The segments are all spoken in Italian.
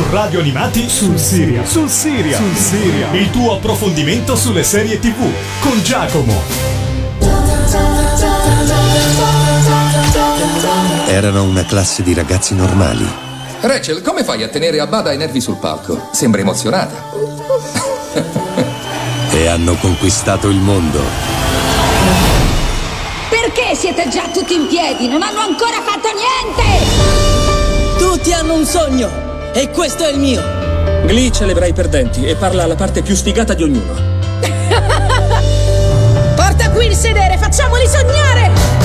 Su Radio Animati sul Siria. Sul Siria. Sul Siria. Il tuo approfondimento sulle serie TV con Giacomo. Erano una classe di ragazzi normali. Rachel, come fai a tenere a bada i nervi sul palco? Sembra emozionata. e hanno conquistato il mondo. Perché siete già tutti in piedi? Non hanno ancora fatto niente! Tutti hanno un sogno e questo è il mio. Glee celebra i perdenti e parla alla parte più sfigata di ognuno. Porta qui il sedere, facciamoli sognare!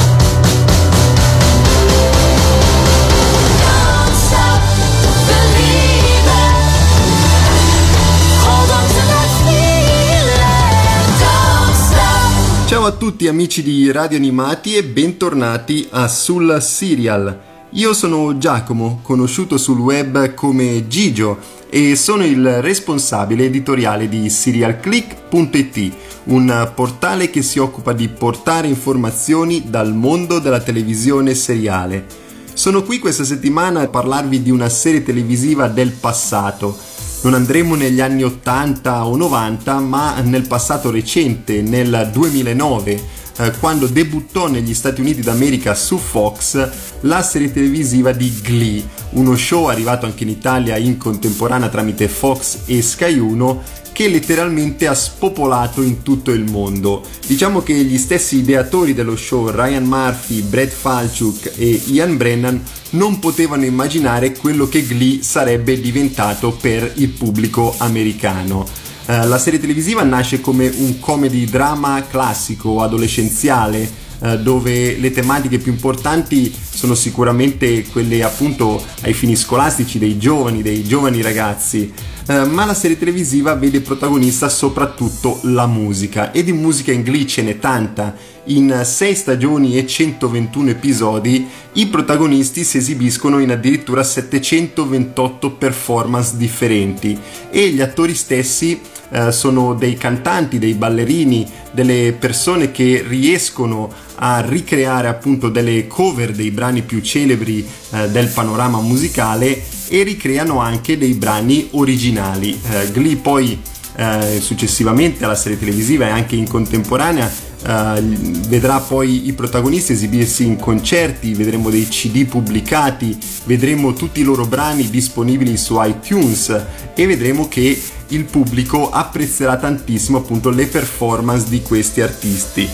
Ciao a tutti amici di Radio Animati e bentornati a Sul Serial. Io sono Giacomo, conosciuto sul web come Gigio e sono il responsabile editoriale di serialclick.it, un portale che si occupa di portare informazioni dal mondo della televisione seriale. Sono qui questa settimana a parlarvi di una serie televisiva del passato non andremo negli anni 80 o 90, ma nel passato recente, nel 2009, eh, quando debuttò negli Stati Uniti d'America su Fox la serie televisiva di Glee, uno show arrivato anche in Italia in contemporanea tramite Fox e Sky 1 che letteralmente ha spopolato in tutto il mondo. Diciamo che gli stessi ideatori dello show, Ryan Murphy, Brett Falchuk e Ian Brennan, non potevano immaginare quello che Glee sarebbe diventato per il pubblico americano. Uh, la serie televisiva nasce come un comedy drama classico, adolescenziale, uh, dove le tematiche più importanti sono sicuramente quelle appunto ai fini scolastici dei giovani, dei giovani ragazzi. Eh, ma la serie televisiva vede protagonista soprattutto la musica e di musica in Glee ce n'è tanta. In 6 stagioni e 121 episodi i protagonisti si esibiscono in addirittura 728 performance differenti e gli attori stessi eh, sono dei cantanti, dei ballerini, delle persone che riescono a ricreare appunto delle cover dei brani più celebri eh, del panorama musicale e ricreano anche dei brani originali. Eh, Glee poi eh, successivamente alla serie televisiva e anche in contemporanea Uh, vedrà poi i protagonisti esibirsi in concerti, vedremo dei CD pubblicati, vedremo tutti i loro brani disponibili su iTunes e vedremo che il pubblico apprezzerà tantissimo appunto le performance di questi artisti.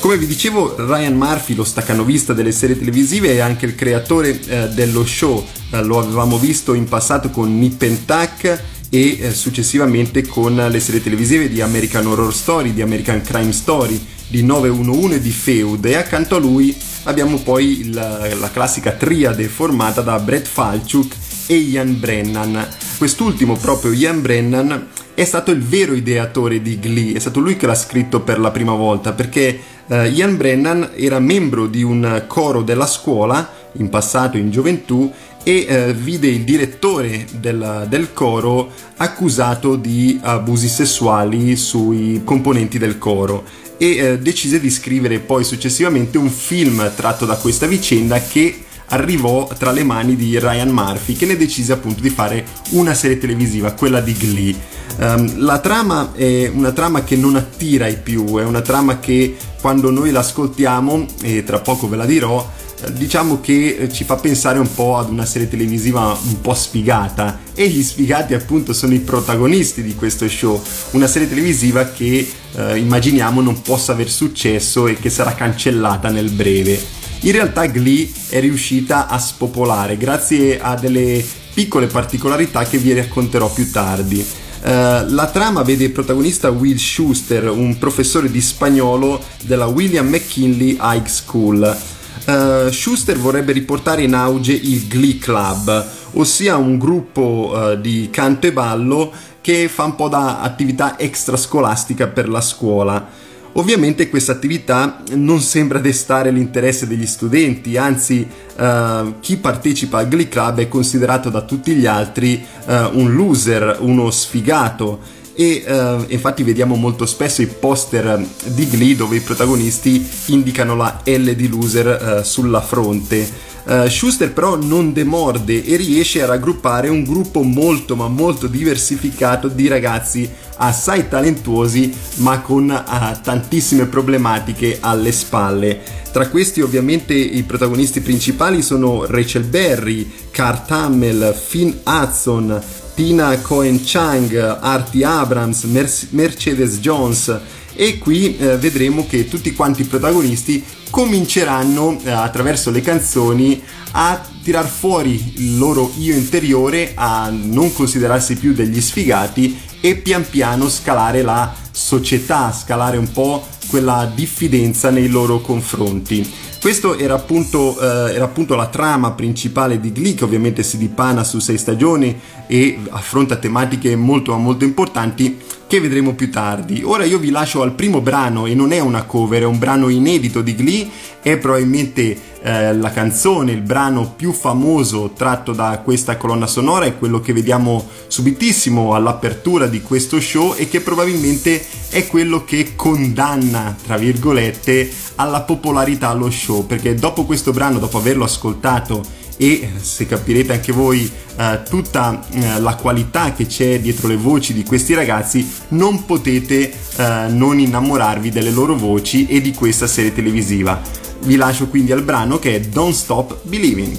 Come vi dicevo, Ryan Murphy, lo staccanovista delle serie televisive, è anche il creatore eh, dello show. Eh, lo avevamo visto in passato con Nip and Tuck e eh, successivamente con le serie televisive di American Horror Story, di American Crime Story, di 911 e di Feud. E accanto a lui abbiamo poi la, la classica triade formata da Brett Falchuk e Ian Brennan. Quest'ultimo, proprio Ian Brennan, è stato il vero ideatore di Glee, è stato lui che l'ha scritto per la prima volta perché Uh, Ian Brennan era membro di un coro della scuola, in passato in gioventù, e uh, vide il direttore del, del, coro accusato di abusi sessuali sui componenti del coro e uh, decise di scrivere poi successivamente un film tratto da questa vicenda che arrivò tra le mani di Ryan Murphy che ne decise appunto di fare una serie televisiva, quella di Glee. Um, la trama è una trama che non attira i più, è una trama che quando noi l'ascoltiamo, e tra poco ve la dirò, eh, diciamo che eh, ci fa pensare un po' ad una serie televisiva un po' sfigata e gli sfigati appunto sono i protagonisti di questo show, una serie televisiva che eh, immaginiamo non possa aver successo e che sarà cancellata nel breve. In realtà Glee è riuscita a spopolare grazie a delle piccole particolarità che vi racconterò più tardi. Uh, la trama vede protagonista Will Schuster, un professore di spagnolo della William McKinley High School. Uh, Schuster vorrebbe riportare in auge il Glee Club, ossia un gruppo uh, di canto e ballo che fa un po' da attività extrascolastica per la scuola. Ovviamente questa attività non sembra destare l'interesse degli studenti, anzi uh, chi partecipa al Glee Club è considerato da tutti gli altri uh, un loser, uno sfigato e uh, infatti vediamo molto spesso i poster di Glee dove i protagonisti indicano la L di loser sulla fronte. Uh, Schuster però non demorde e riesce a raggruppare un gruppo molto ma molto diversificato di ragazzi assai talentuosi ma con uh, tantissime problematiche alle spalle. Tra questi ovviamente i protagonisti principali sono Rachel Berry, Kurt Hammel, Finn Hudson, Tina Cohen Chang, Artie Abrams, Mer- Mercedes Jones e qui eh, vedremo che tutti quanti i protagonisti cominceranno eh, attraverso le canzoni a tirar fuori il loro io interiore, a non considerarsi più degli sfigati e pian piano scalare la società, scalare un po' quella diffidenza nei loro confronti. Questo era appunto, eh, era appunto, la trama principale di Glee, che ovviamente si dipana su sei stagioni e affronta tematiche molto molto importanti che vedremo più tardi. Ora io vi lascio al primo brano e non è una cover, è un brano inedito di Glee, è probabilmente eh, la canzone, il brano più famoso tratto da questa colonna sonora, è quello che vediamo subitissimo all'apertura di questo show e che probabilmente è quello che condanna, tra virgolette, alla popolarità lo show, perché dopo questo brano, dopo averlo ascoltato e se capirete anche voi eh, tutta eh, la qualità che c'è dietro le voci di questi ragazzi non potete eh, non innamorarvi delle loro voci e di questa serie televisiva. Vi lascio quindi al brano che è Don't Stop Believing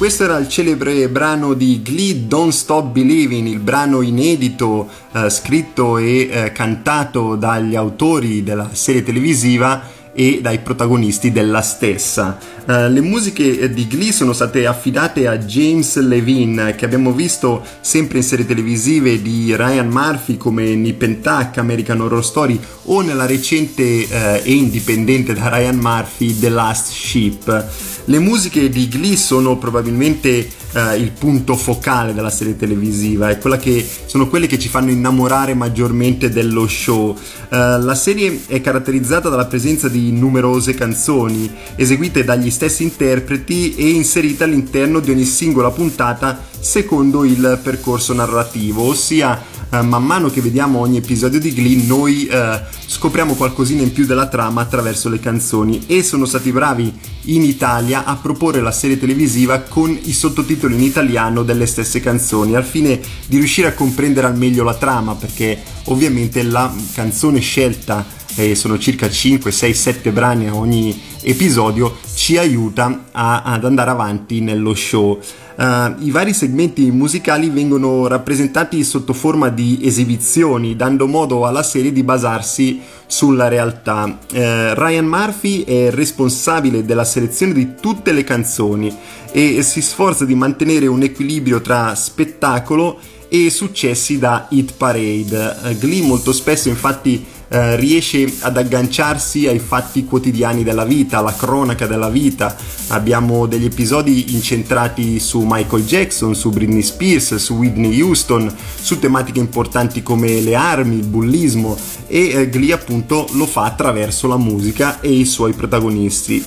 questo era il celebre brano di Glee Don't Stop Believing, il brano inedito eh, scritto e eh, cantato dagli autori della serie televisiva e dai protagonisti della stessa. Uh, le musiche di Glee sono state affidate a James Levine, che abbiamo visto sempre in serie televisive di Ryan Murphy come Nip and Tuck, American Horror Story o nella recente uh, e indipendente da Ryan Murphy The Last Ship. Le musiche di Glee sono probabilmente uh, il punto focale della serie televisiva, che, sono quelle che ci fanno innamorare maggiormente dello show. la serie è caratterizzata dalla presenza di numerose canzoni eseguite dagli stessi interpreti e inserite all'interno di ogni singola puntata secondo il percorso narrativo, ossia eh, man mano che vediamo ogni episodio di Glee noi eh, scopriamo qualcosina in più della trama attraverso le canzoni e sono stati bravi in Italia a proporre la serie televisiva con i sottotitoli in italiano delle stesse canzoni al fine di riuscire a comprendere al meglio la trama perché ovviamente la canzone scelta e sono circa 5, 6, 7 brani a ogni episodio, ci aiuta a, ad andare avanti nello show. Uh, I vari segmenti musicali vengono rappresentati sotto forma di esibizioni, dando modo alla serie di basarsi sulla realtà. Uh, Ryan Murphy è responsabile della selezione di tutte le canzoni e si sforza di mantenere un equilibrio tra spettacolo e successi da hit parade. Uh, Glee molto spesso infatti eh, riesce ad agganciarsi ai fatti quotidiani della vita, alla cronaca della vita. Abbiamo degli episodi incentrati su Michael Jackson, su Britney Spears, su Whitney Houston, su tematiche importanti come le armi, il bullismo e eh, Glee appunto lo fa attraverso la musica e i suoi protagonisti.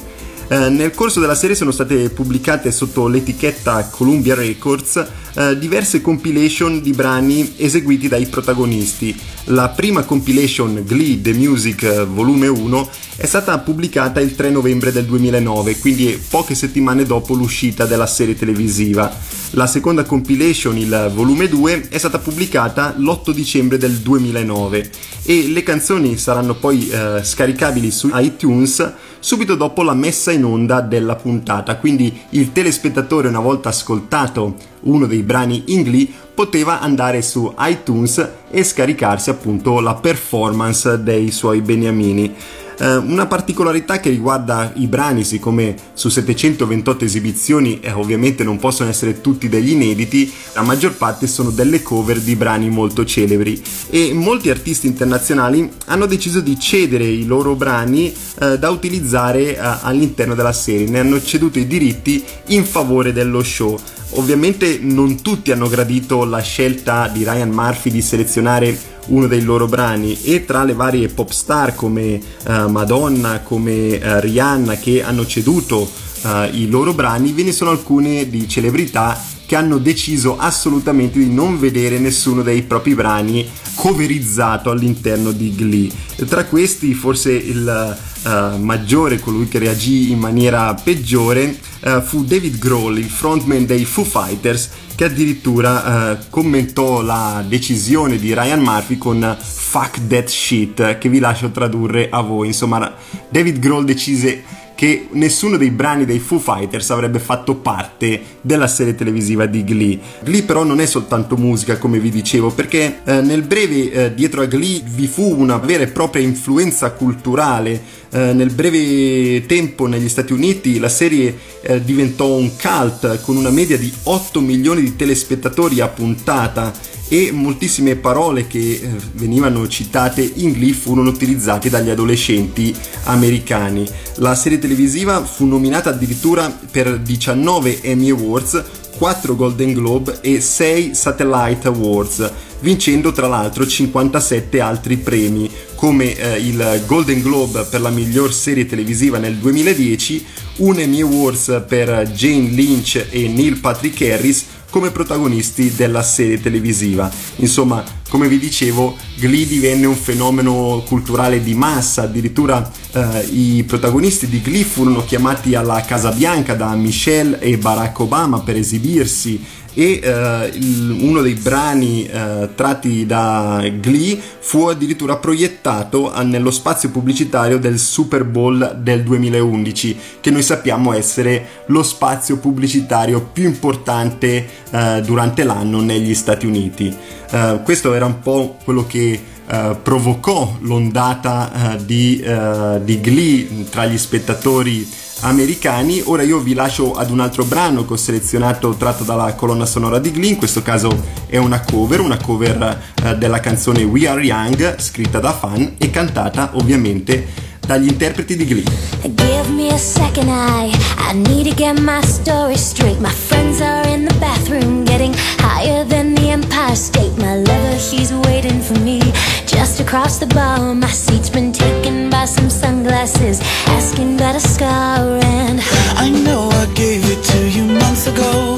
Eh, nel corso della serie sono state pubblicate sotto l'etichetta Columbia Records eh, diverse compilation di brani eseguiti dai protagonisti. La prima compilation Glee The Music eh, volume 1 è stata pubblicata il 3 novembre del 2009, quindi poche settimane dopo l'uscita della serie televisiva. La seconda compilation, il volume 2, è stata pubblicata l'8 dicembre del 2009 e le canzoni saranno poi eh, scaricabili su iTunes subito dopo la messa in onda della puntata, quindi il telespettatore una volta ascoltato uno dei brani in Glee poteva andare su iTunes e scaricarsi appunto la performance dei suoi beniamini. Eh, una particolarità che riguarda i brani, siccome su 728 esibizioni eh, ovviamente non possono essere tutti degli inediti, la maggior parte sono delle cover di brani molto celebri e molti artisti internazionali hanno deciso di cedere i loro brani eh, da utilizzare eh, all'interno della serie, ne hanno ceduto i diritti in favore dello show. Ovviamente non tutti hanno gradito la scelta di Ryan Murphy di selezionare uno dei loro brani e tra le varie pop star come uh, Madonna, come uh, Rihanna che hanno ceduto uh, i loro brani, ve ne sono alcune di celebrità che hanno deciso assolutamente di non vedere nessuno dei propri brani coverizzato all'interno di Glee. Tra questi forse il uh, maggiore, colui che reagì in maniera peggiore, uh, fu David Grohl, il frontman dei Foo Fighters, che addirittura uh, commentò la decisione di Ryan Murphy con fuck that shit, che vi lascio tradurre a voi. Insomma, David Grohl decise che nessuno dei brani dei Foo Fighters avrebbe fatto parte della serie televisiva di Glee. Glee però non è soltanto musica come vi dicevo perché eh, nel breve eh, dietro a Glee vi fu una vera e propria influenza culturale. Eh, nel breve tempo negli Stati Uniti la serie eh, diventò un cult con una media di 8 milioni di telespettatori a puntata e moltissime parole che eh, venivano citate in Glee furono utilizzate dagli adolescenti americani. La serie televisiva fu nominata addirittura per 19 Emmy Awards, 4 Golden Globe e 6 Satellite Awards, vincendo tra l'altro 57 altri premi come eh, il Golden Globe per la miglior serie televisiva nel 2010, un Emmy Awards per Jane Lynch e Neil Patrick Harris come protagonisti della serie televisiva. Insomma, come vi dicevo, Glee divenne un fenomeno culturale di massa, addirittura eh, i protagonisti di Glee furono chiamati alla Casa Bianca da Michelle e Barack Obama per esibirsi e eh, il, uno dei brani eh, tratti da Glee fu addirittura proiettato a- nello spazio pubblicitario del Super Bowl del 2011, che noi sappiamo essere lo spazio pubblicitario più importante eh, durante l'anno negli Stati Uniti. Eh, questo era un po' quello che eh, provocò l'ondata eh, di, eh, di Glee tra gli spettatori americani. Ora io vi lascio ad un altro brano che ho selezionato tratto dalla colonna sonora di Glee, in questo caso è una cover, una cover eh, della canzone We Are Young, scritta da fan e cantata ovviamente dagli interpreti di Glee. Give me a second, I I need to get my story straight. My friends are in the bathroom, getting higher than the Empire State. My lover, he's waiting for me just across the bar. My seat's been taken by some sunglasses, asking about a scar, and I know I gave it to you months ago.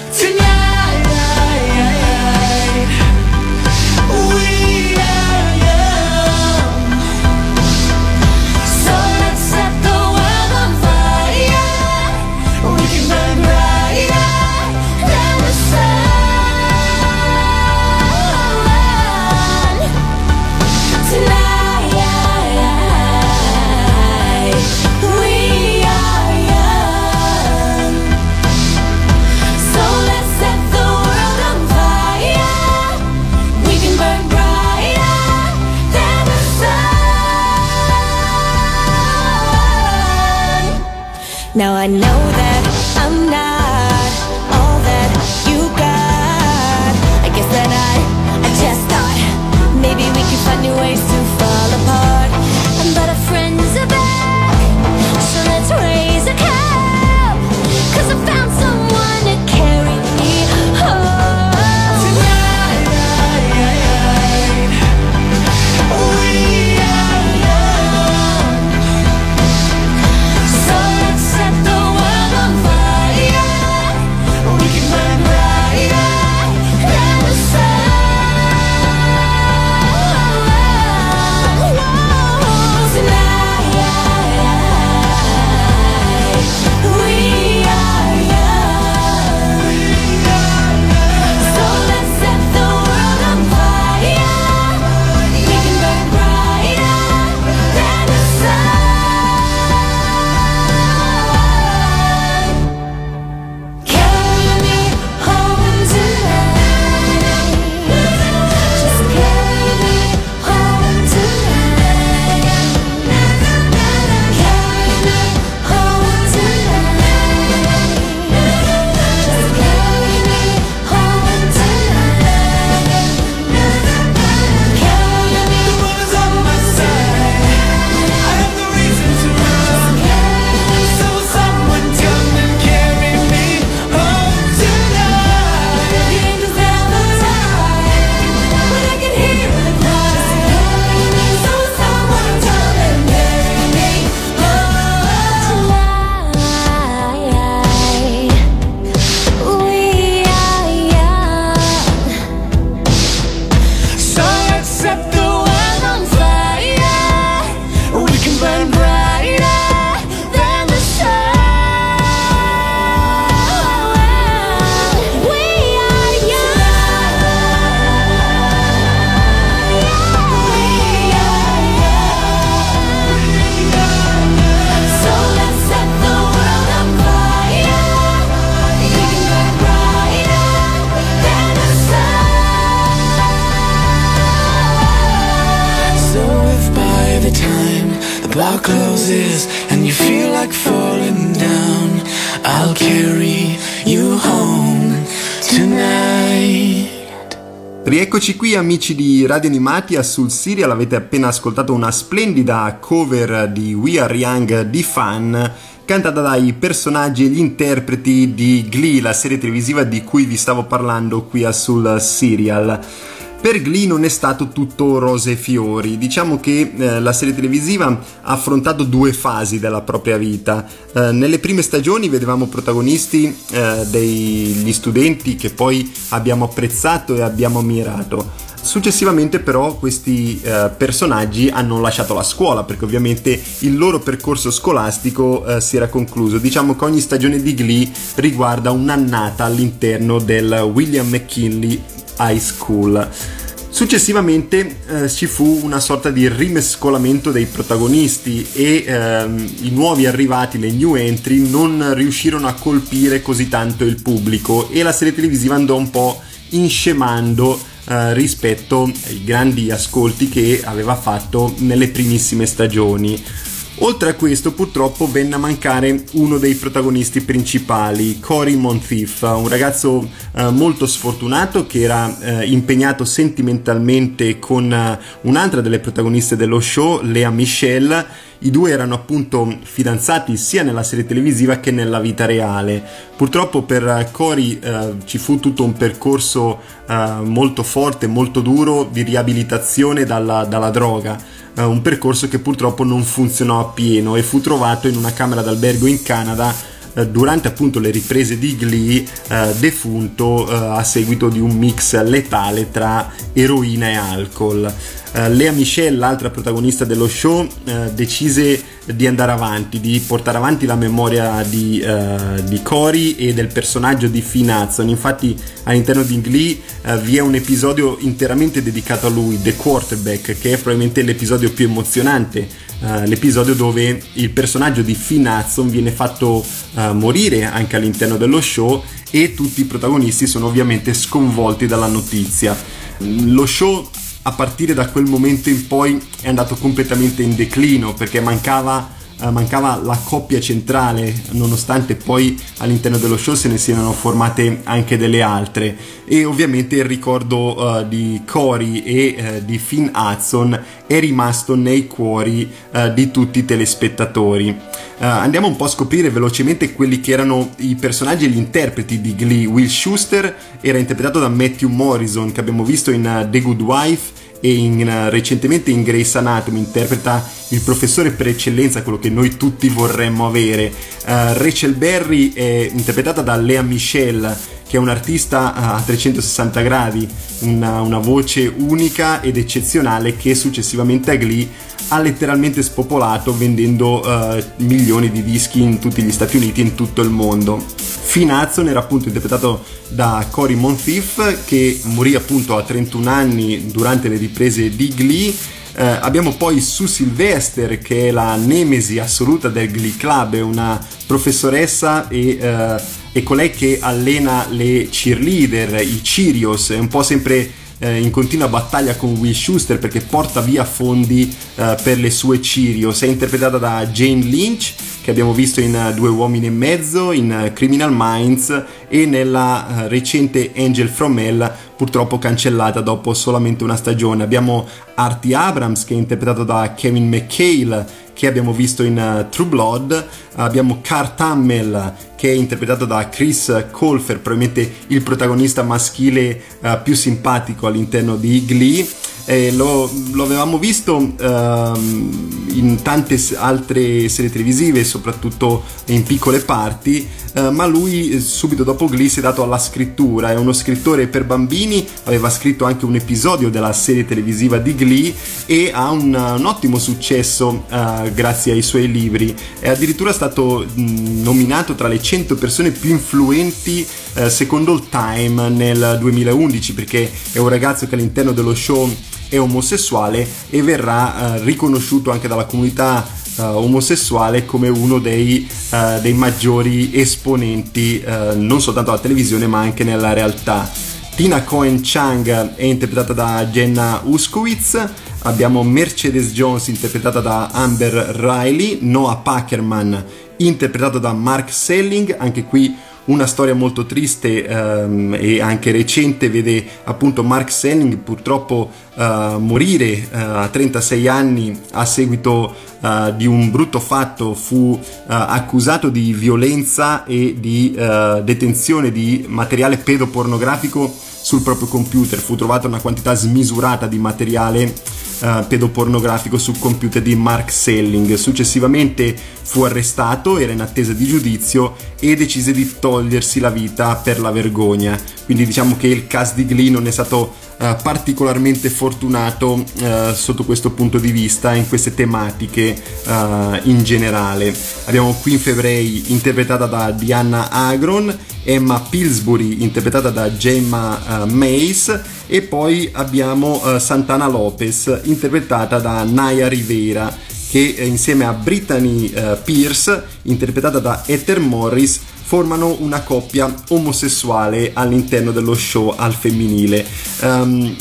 I know I'll carry you home tonight. Rieccoci qui amici di Radio Animati a Sul Serial, avete appena ascoltato una splendida cover di We Are Young di Fan cantata dai personaggi e gli interpreti di Glee, la serie televisiva di cui vi stavo parlando qui a Sul Serial. Per Glee non è stato tutto rose e fiori, diciamo che eh, la serie televisiva ha affrontato due fasi della propria vita. Eh, nelle prime stagioni vedevamo protagonisti eh, degli studenti che poi abbiamo apprezzato e abbiamo ammirato. Successivamente però questi eh, personaggi hanno lasciato la scuola perché ovviamente il loro percorso scolastico eh, si era concluso. Diciamo che ogni stagione di Glee riguarda un'annata all'interno del William McKinley High School. Successivamente eh, ci fu una sorta di rimescolamento dei protagonisti e ehm, i nuovi arrivati, le new entry, non riuscirono a colpire così tanto il pubblico e la serie televisiva andò un po' inscemando eh, rispetto ai grandi ascolti che aveva fatto nelle primissime stagioni. Oltre a questo, purtroppo venne a mancare uno dei protagonisti principali, Cory Monteith, un ragazzo eh, molto sfortunato che era eh, impegnato sentimentalmente con eh, un'altra delle protagoniste dello show, Lea Michelle. I due erano appunto fidanzati sia nella serie televisiva che nella vita reale. Purtroppo per Cory eh, ci fu tutto un percorso eh, molto forte, molto duro di riabilitazione dalla, dalla droga eh, un percorso che purtroppo non funzionò appieno e fu trovato in una camera d'albergo in Canada eh, durante appunto le riprese di Glee eh, defunto eh, a seguito di un mix letale tra eroina e alcol. Uh, Lea Michelle, l'altra protagonista dello show, uh, decise di andare avanti, di portare avanti la memoria di, uh, di Cory e del personaggio di Finn Hudson. Infatti, all'interno di Glee vi è un episodio interamente dedicato a lui, The Quarterback, che è probabilmente l'episodio più emozionante. l'episodio dove il personaggio di Finn Hudson viene fatto morire anche all'interno dello show e tutti i protagonisti sono ovviamente sconvolti dalla notizia. Lo show a partire da quel momento in poi è andato completamente in declino perché mancava, eh, mancava la coppia centrale nonostante poi all'interno dello show se ne siano formate anche delle altre e ovviamente il ricordo uh, di Cory e uh, di Finn Hudson è rimasto nei cuori uh, di tutti i telespettatori. Andiamo un po' a scoprire velocemente quelli che erano i personaggi e gli interpreti di Glee. Will Schuster era interpretato da Matthew Morrison che abbiamo visto in The Good Wife e in, recentemente in Grace Anatomy interpreta il professore per eccellenza, quello che noi tutti vorremmo avere. Uh, Rachel Berry è interpretata da Lea Michelle che è un artista a 360 gradi, una, una, voce unica ed eccezionale che successivamente a Glee ha letteralmente spopolato vendendo uh, milioni di dischi in tutti gli Stati Uniti e in tutto il mondo. Hudson era appunto interpretato da Cory Monteith che morì appunto a 31 anni durante le riprese di Glee eh, abbiamo poi Sue Sylvester che è la nemesi assoluta del Glee Club, è una professoressa e, eh, e colei che allena le cheerleader, i Cheerios, è un po' sempre eh, in continua battaglia con Will Schuster perché porta via fondi eh, per le sue Cheerios. È interpretata da Jane Lynch che abbiamo visto in uh, Due uomini e mezzo, in uh, Criminal Minds e nella uh, recente Angel from Hell purtroppo cancellata dopo solamente una stagione. Abbiamo Artie Abrams che è interpretato da Kevin McHale che abbiamo visto in uh, True Blood, abbiamo Kurt Hammel che è interpretato da Chris Colfer, probabilmente il protagonista maschile uh, più simpatico all'interno di Glee. Eh, lo, lo, avevamo visto uh, in tante altre serie televisive, soprattutto in piccole parti, uh, ma lui subito dopo Glee si è dato alla scrittura, è uno scrittore per bambini, aveva scritto anche un episodio della serie televisiva di Glee e ha un, un ottimo successo uh, grazie ai suoi libri. È addirittura stato mh, nominato tra le 100 persone più influenti secondo il Time nel 2011 perché è un ragazzo che all'interno dello show è omosessuale e verrà uh, riconosciuto anche dalla comunità uh, omosessuale come uno dei, uh, dei maggiori esponenti non soltanto alla televisione ma anche nella realtà. Tina Cohen Chang è interpretata da Jenna Uskowitz, abbiamo Mercedes Jones interpretata da Amber Riley, Noah Packerman interpretato da Mark Selling, anche qui una storia molto triste ehm, e anche recente vede appunto Mark Selling purtroppo eh, morire eh, a 36 anni a seguito eh, di un brutto fatto fu eh, accusato di violenza e di eh, detenzione di materiale pedopornografico sul proprio computer. Fu trovata una quantità smisurata di materiale eh, pedopornografico sul computer di Mark Selling. Successivamente fu arrestato, era in attesa di giudizio e decise di togliersi la vita per la vergogna. Quindi diciamo che il cast di Glee non è stato eh, particolarmente fortunato eh, sotto questo punto di vista in queste tematiche eh, in generale. Abbiamo Queen Febray interpretata da Diana Agron, Emma Pillsbury interpretata da Gemma eh, Mace e poi abbiamo eh, Santana Lopez interpretata da Naya Rivera che insieme a Brittany Pierce interpretata da Ether Morris formano una coppia omosessuale all'interno dello show al femminile. Um,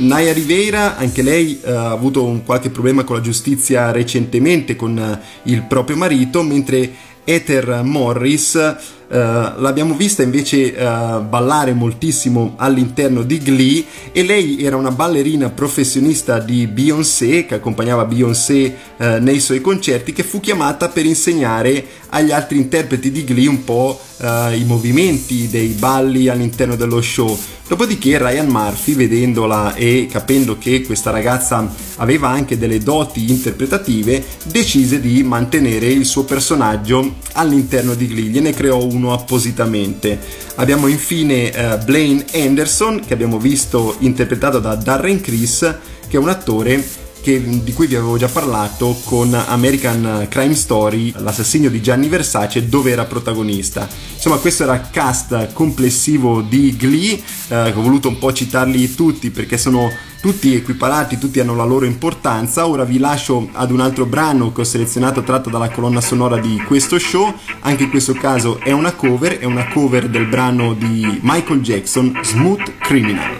Naya Rivera, anche lei uh, ha avuto un qualche problema con la giustizia recentemente con uh, il proprio marito, mentre Ether Morris Uh, l'abbiamo vista invece uh, ballare moltissimo all'interno di Glee e lei era una ballerina professionista di Beyoncé che accompagnava Beyoncé uh, nei suoi concerti che fu chiamata per insegnare agli altri interpreti di Glee un po' i movimenti dei balli all'interno dello show. Dopodiché Ryan Murphy, vedendola e capendo che questa ragazza aveva anche delle doti interpretative, decise di mantenere il suo personaggio all'interno di Glee. Gliene creò uno appositamente. Abbiamo infine eh, Blaine Anderson, che abbiamo visto interpretato da Darren Criss, che è un attore che, di cui vi avevo già parlato con American Crime Story, l'assassinio di Gianni Versace, dove era protagonista. Insomma, questo era il cast complessivo di Glee, eh, ho voluto un po' citarli tutti perché sono tutti equiparati, tutti hanno la loro importanza. Ora vi lascio ad un altro brano che ho selezionato tratto dalla colonna sonora di questo show. Anche in questo caso è una cover, è una cover del brano di Michael Jackson, Smooth Criminal.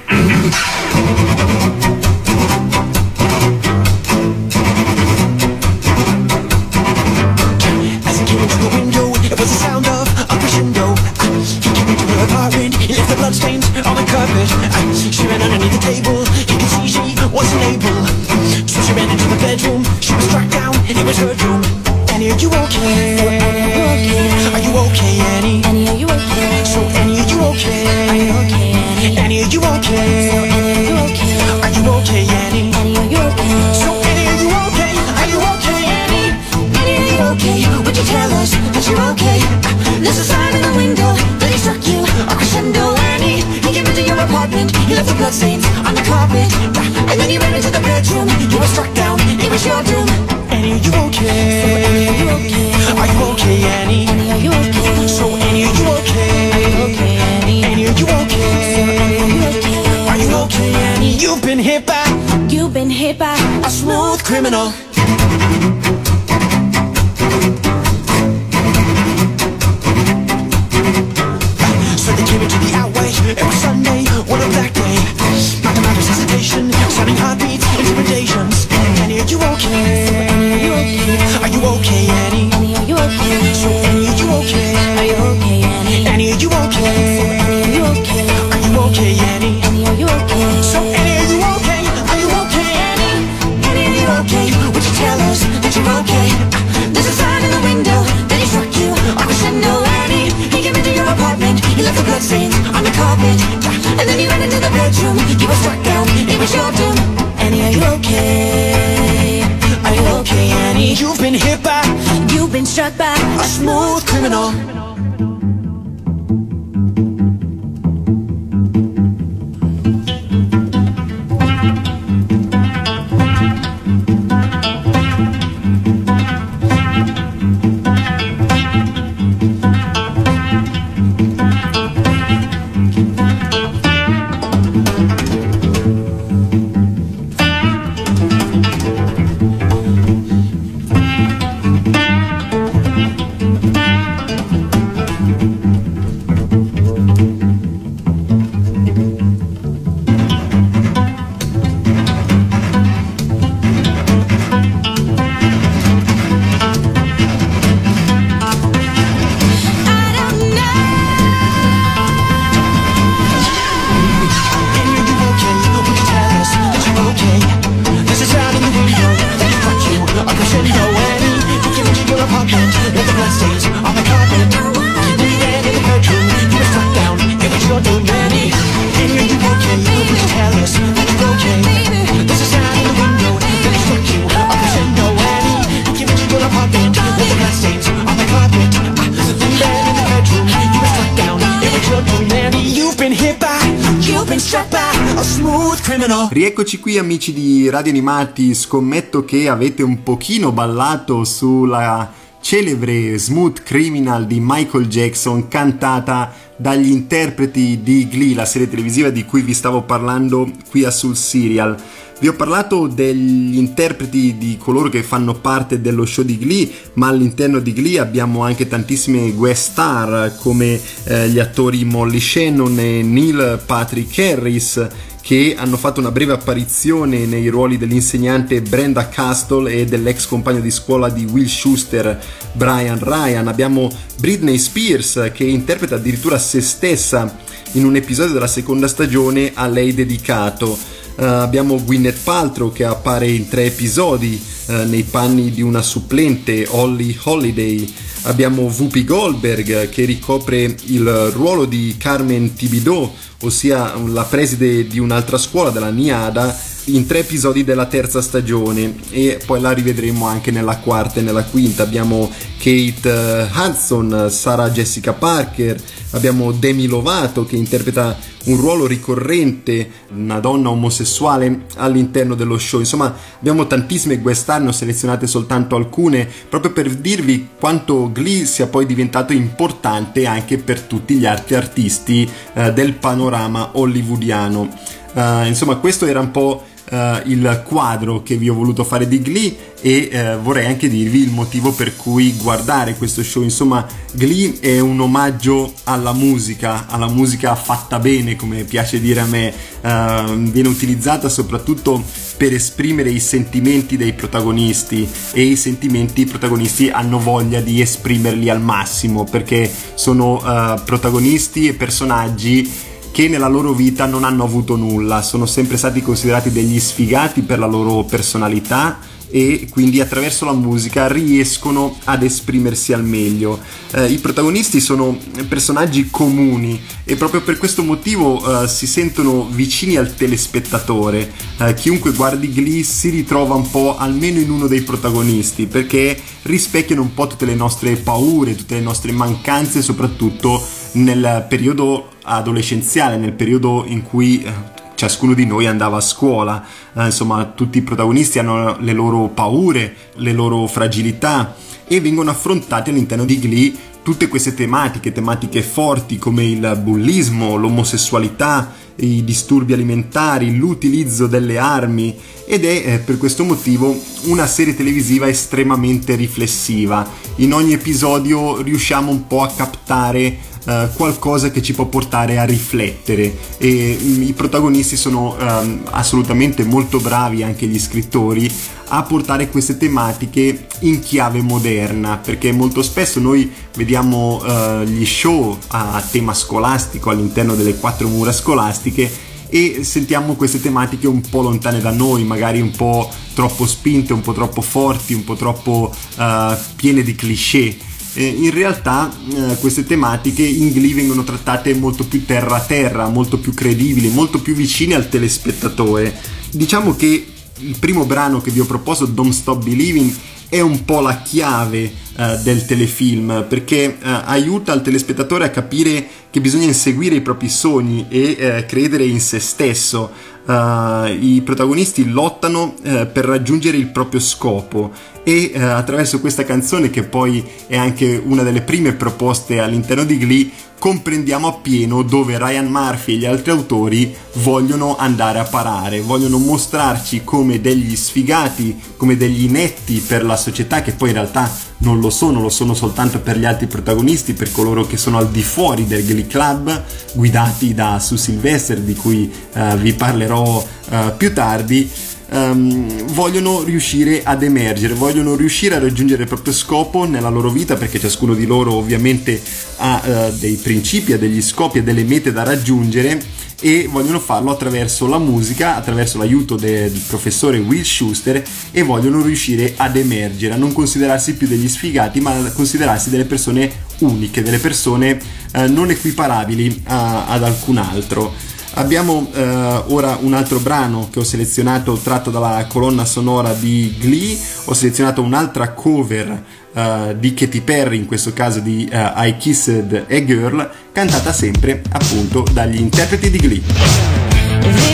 Bloodstains on the carpet. And then he ran into the bedroom. You were struck down. It was your doom. Annie, are you okay? Annie, Are you okay? Are you okay, Annie? Annie, are you okay? So Annie, are you okay? Are you Okay, Annie. Annie, are you okay? So, Annie, are you okay? Are you okay, Annie? You've been hit by You've been hit by a smooth criminal. Intimidations. Annie, are you okay? Are you okay, Annie? Annie, are you okay? So Annie, are you okay? Are you okay, Annie? Annie, are you okay? Annie, are you okay? Are you okay, Annie? Annie, are you okay? So Annie, are you okay? Are you okay, Annie? Annie, are you okay? Would you tell us that you're okay? There's a sign in the window that he struck you. A crescendo, Annie. He came into your apartment. He left the bloodstains on the carpet. And then he ran into the bedroom. You were struck down. It was your doom. You okay? Are you okay, Annie? You've been hit by You've been struck by a smooth criminal. Qui amici di Radio Animati, scommetto che avete un pochino ballato sulla celebre Smooth Criminal di Michael Jackson cantata dagli interpreti di Glee, la serie televisiva di cui vi stavo parlando qui a Sul Serial. Vi ho parlato degli interpreti di coloro che fanno parte dello show di Glee, ma all'interno di Glee abbiamo anche tantissime guest star come eh, gli attori Molly Shannon e Neil Patrick Harris che hanno fatto una breve apparizione nei ruoli dell'insegnante Brenda Castle e dell'ex compagno di scuola di Will Schuster, Brian Ryan. Abbiamo Britney Spears che interpreta addirittura se stessa in un episodio della seconda stagione a lei dedicato. Uh, abbiamo Gwyneth Paltrow che appare in tre episodi uh, nei panni di una supplente Holly Holiday. Abbiamo Whoopi Goldberg che ricopre il ruolo di Carmen Thibodeau, ossia la preside di un'altra scuola della NIADA in tre episodi della terza stagione e poi la rivedremo anche nella quarta e nella quinta. Abbiamo Kate Hudson, Sarah Jessica Parker, abbiamo Demi Lovato che interpreta un ruolo ricorrente, una donna omosessuale all'interno dello show. Insomma, abbiamo tantissime ho selezionate soltanto alcune, proprio per dirvi quanto Glee sia poi diventato importante anche per tutti gli altri artisti eh, del panorama hollywoodiano. Uh, insomma, questo era un po' Uh, il quadro che vi ho voluto fare di Glee e uh, vorrei anche dirvi il motivo per cui guardare questo show. Insomma, Glee è un omaggio alla musica, alla musica fatta bene, come piace dire a me. Uh, viene utilizzata soprattutto per esprimere i sentimenti dei protagonisti e i sentimenti i protagonisti hanno voglia di esprimerli al massimo perché sono protagonisti e personaggi che nella loro vita non hanno avuto nulla, sono sempre stati considerati degli sfigati per la loro personalità e quindi attraverso la musica riescono ad esprimersi al meglio. Eh, I protagonisti sono personaggi comuni e proprio per questo motivo eh, si sentono vicini al telespettatore. Eh, chiunque guardi Glee si ritrova un po' almeno in uno dei protagonisti perché rispecchiano un po' tutte le nostre paure, tutte le nostre mancanze, soprattutto nel periodo adolescenziale, nel periodo in cui eh, ciascuno di noi andava a scuola, eh, insomma tutti i protagonisti hanno le loro paure, le loro fragilità e vengono affrontati all'interno di Glee tutte queste tematiche, tematiche forti come il bullismo, l'omosessualità, i disturbi alimentari, l'utilizzo delle armi ed è eh, per questo motivo una serie televisiva estremamente riflessiva. In ogni episodio riusciamo un po' a captare Uh, qualcosa che ci può portare a riflettere. E um, i protagonisti sono um, assolutamente molto bravi anche gli scrittori a portare queste tematiche in chiave moderna perché molto spesso noi vediamo uh, gli show a tema scolastico all'interno delle quattro mura scolastiche e sentiamo queste tematiche un po' lontane da noi, magari un po' troppo spinte, un po' troppo forti, un po' troppo uh, piene di cliché eh, in realtà eh, queste tematiche in Glee vengono trattate molto più terra a terra, molto più credibili, molto più vicine al telespettatore. Diciamo che il primo brano che vi ho proposto, Don't Stop Believing, è un po' la chiave eh, del telefilm perché eh, aiuta il telespettatore a capire che bisogna inseguire i propri sogni e eh, credere in se stesso. Uh, I protagonisti lottano uh, per raggiungere il proprio scopo e uh, attraverso questa canzone che poi è anche una delle prime proposte all'interno di Glee comprendiamo appieno dove Ryan Murphy e gli altri autori vogliono andare a parare, vogliono mostrarci come degli sfigati, come degli inetti per la società che poi in realtà non lo sono, lo sono soltanto per gli altri protagonisti, per coloro che sono al di fuori del Glee Club, guidati da Sue Sylvester di cui uh, vi parlerò uh, più tardi um, vogliono riuscire ad emergere, vogliono riuscire a raggiungere il proprio scopo nella loro vita perché ciascuno di loro ovviamente ha uh, dei principi, ha degli scopi, ha delle mete da raggiungere e vogliono farlo attraverso la musica, attraverso l'aiuto del professore Will Schuster e vogliono riuscire ad emergere, a non considerarsi più degli sfigati ma a considerarsi delle persone uniche, delle persone eh, non equiparabili a, ad alcun altro. Abbiamo eh, ora un altro brano che ho selezionato tratto dalla colonna sonora di Glee, ho selezionato un'altra cover uh, di Katy Perry, in questo caso di uh, I Kissed a Girl, cantata sempre appunto dagli interpreti di Glee.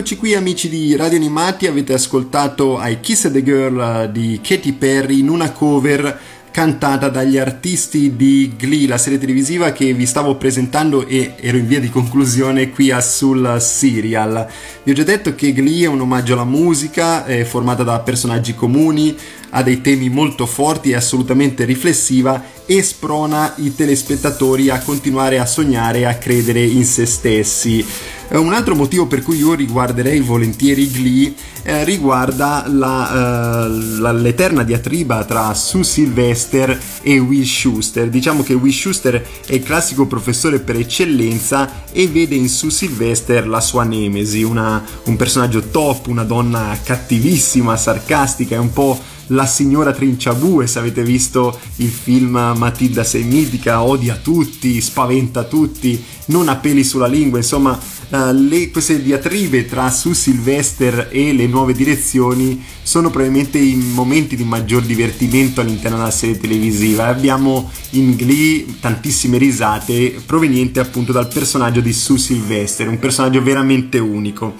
Rieccoci qui amici di Radio Animati, avete ascoltato I Kiss the Girl di Katy Perry in una cover cantata dagli artisti di Glee, la serie televisiva che vi stavo presentando e ero in via di conclusione qui a sul serial. Vi ho già detto che Glee è un omaggio alla musica, è formata da personaggi comuni, ha dei temi molto forti, è assolutamente riflessiva e sprona i telespettatori a continuare a sognare e a credere in se stessi. Eh, Un altro motivo per cui io riguarderei volentieri Glee eh, riguarda la, eh, l'eterna diatriba tra Sue Sylvester e Will Schuster. Diciamo che Will Schuster è il classico professore per eccellenza e vede in Sue Sylvester la sua nemesi, una- un personaggio top, una donna cattivissima, sarcastica e un po' la signora Trinciabue, se avete visto il film Matilda sei mitica, odia tutti, spaventa tutti, non ha peli sulla lingua, insomma eh, le- queste diatribe tra Sue Sylvester e le nuove direzioni sono probabilmente i momenti di maggior divertimento all'interno della serie televisiva. Abbiamo in Glee tantissime risate provenienti appunto dal personaggio di Sue Sylvester, un personaggio veramente unico.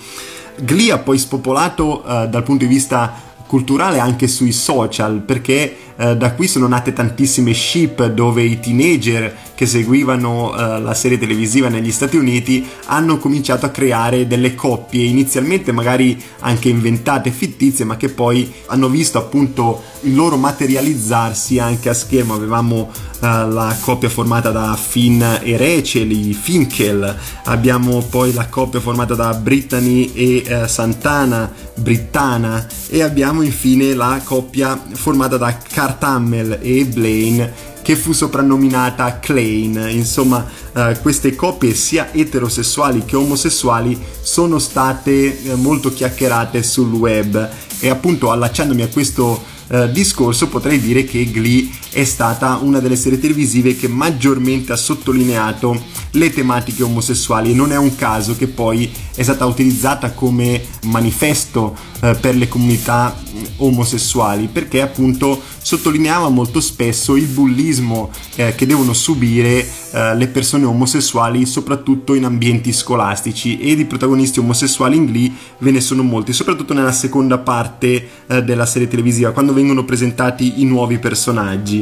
Glee ha poi spopolato eh, dal punto di vista culturale anche sui social perché eh, da qui sono nate tantissime ship dove i teenager che seguivano eh, la serie televisiva negli Stati Uniti hanno cominciato a creare delle coppie inizialmente magari anche inventate fittizie ma che poi hanno visto appunto il loro materializzarsi anche a schermo. Avevamo eh, la coppia formata da Finn e Rachel i Finkel. Abbiamo poi la coppia formata da Brittany e eh, Santana Brittana. E abbiamo infine la coppia formata da Kurt Hammel e Blaine che fu soprannominata Klein. Insomma, eh, queste coppie sia eterosessuali che omosessuali sono state eh, molto chiacchierate sul web e appunto allacciandomi a questo eh, discorso potrei dire che Glee è stata una delle serie televisive che maggiormente ha sottolineato le tematiche omosessuali. E non è un caso che poi è stata utilizzata come manifesto eh, per le comunità mh, omosessuali perché appunto sottolineava molto spesso il bullismo eh, che devono subire eh, le persone omosessuali soprattutto in ambienti scolastici. E di protagonisti omosessuali in Glee ve ne sono molti soprattutto nella seconda parte eh, della serie televisiva quando vengono presentati i nuovi personaggi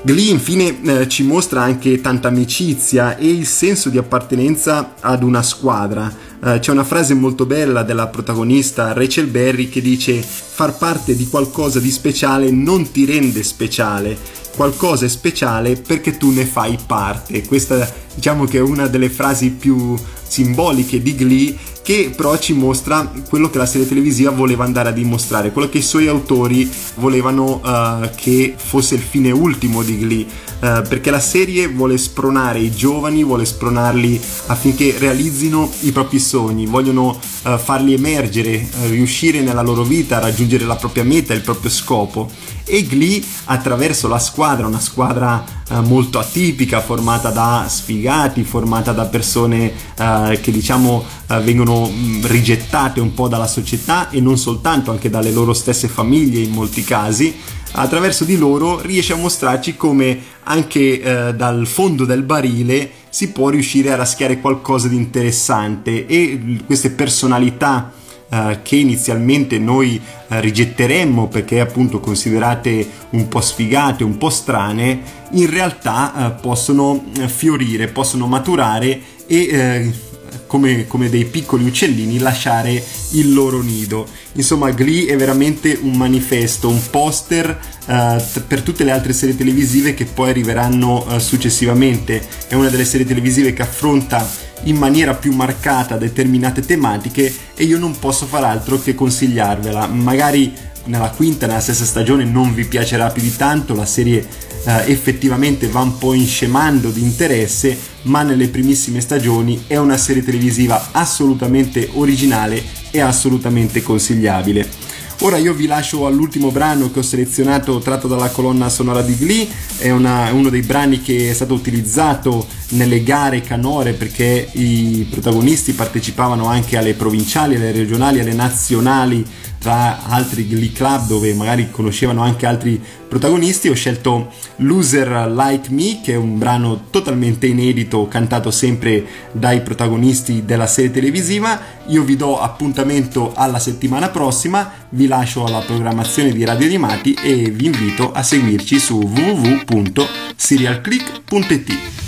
Glee infine eh, ci mostra anche tanta amicizia e il senso di appartenenza ad una squadra. Eh, c'è una frase molto bella della protagonista Rachel Berry che dice far parte di qualcosa di speciale non ti rende speciale, qualcosa è speciale perché tu ne fai parte. Questa diciamo che è una delle frasi più simboliche di Glee che però ci mostra quello che la serie televisiva voleva andare a dimostrare, quello che i suoi autori volevano uh, che fosse il fine ultimo di Glee, uh, perché la serie vuole spronare i giovani, vuole spronarli affinché realizzino i propri sogni, vogliono uh, farli emergere, riuscire nella loro vita raggiungere la propria meta, il proprio scopo. E Glee attraverso la squadra, una squadra molto atipica, formata da sfigati, formata da persone che diciamo vengono rigettate un po' dalla società e non soltanto, anche dalle loro stesse famiglie in molti casi, attraverso di loro riesce a mostrarci come anche eh, dal fondo del barile si può riuscire a raschiare qualcosa di interessante e queste personalità Uh, che inizialmente noi uh, rigetteremmo perché appunto considerate un po' sfigate, un po' strane, in realtà uh, possono fiorire, possono maturare e come, come, dei piccoli uccellini lasciare il loro nido. Insomma, Glee è veramente un manifesto, un poster uh, per tutte le altre serie televisive che poi arriveranno uh, successivamente. È una delle serie televisive che affronta in maniera più marcata determinate tematiche e io non posso far altro che consigliarvela. Magari nella quinta, nella stessa stagione non vi piacerà più di tanto, la serie eh, effettivamente va un po' inscemando di interesse, ma nelle primissime stagioni è una serie televisiva assolutamente originale e assolutamente consigliabile. Ora io vi lascio all'ultimo brano che ho selezionato tratto dalla colonna sonora di Glee, è una, uno dei brani che è stato utilizzato nelle gare canore perché i protagonisti partecipavano anche alle provinciali, alle regionali, alle nazionali tra altri Glee Club dove magari conoscevano anche altri protagonisti. Ho scelto Loser Like Me che è un brano totalmente inedito cantato sempre dai protagonisti della serie televisiva. Io vi do appuntamento alla settimana prossima vi lascio alla programmazione di Radio Animati e vi invito a seguirci su www.serialclick.it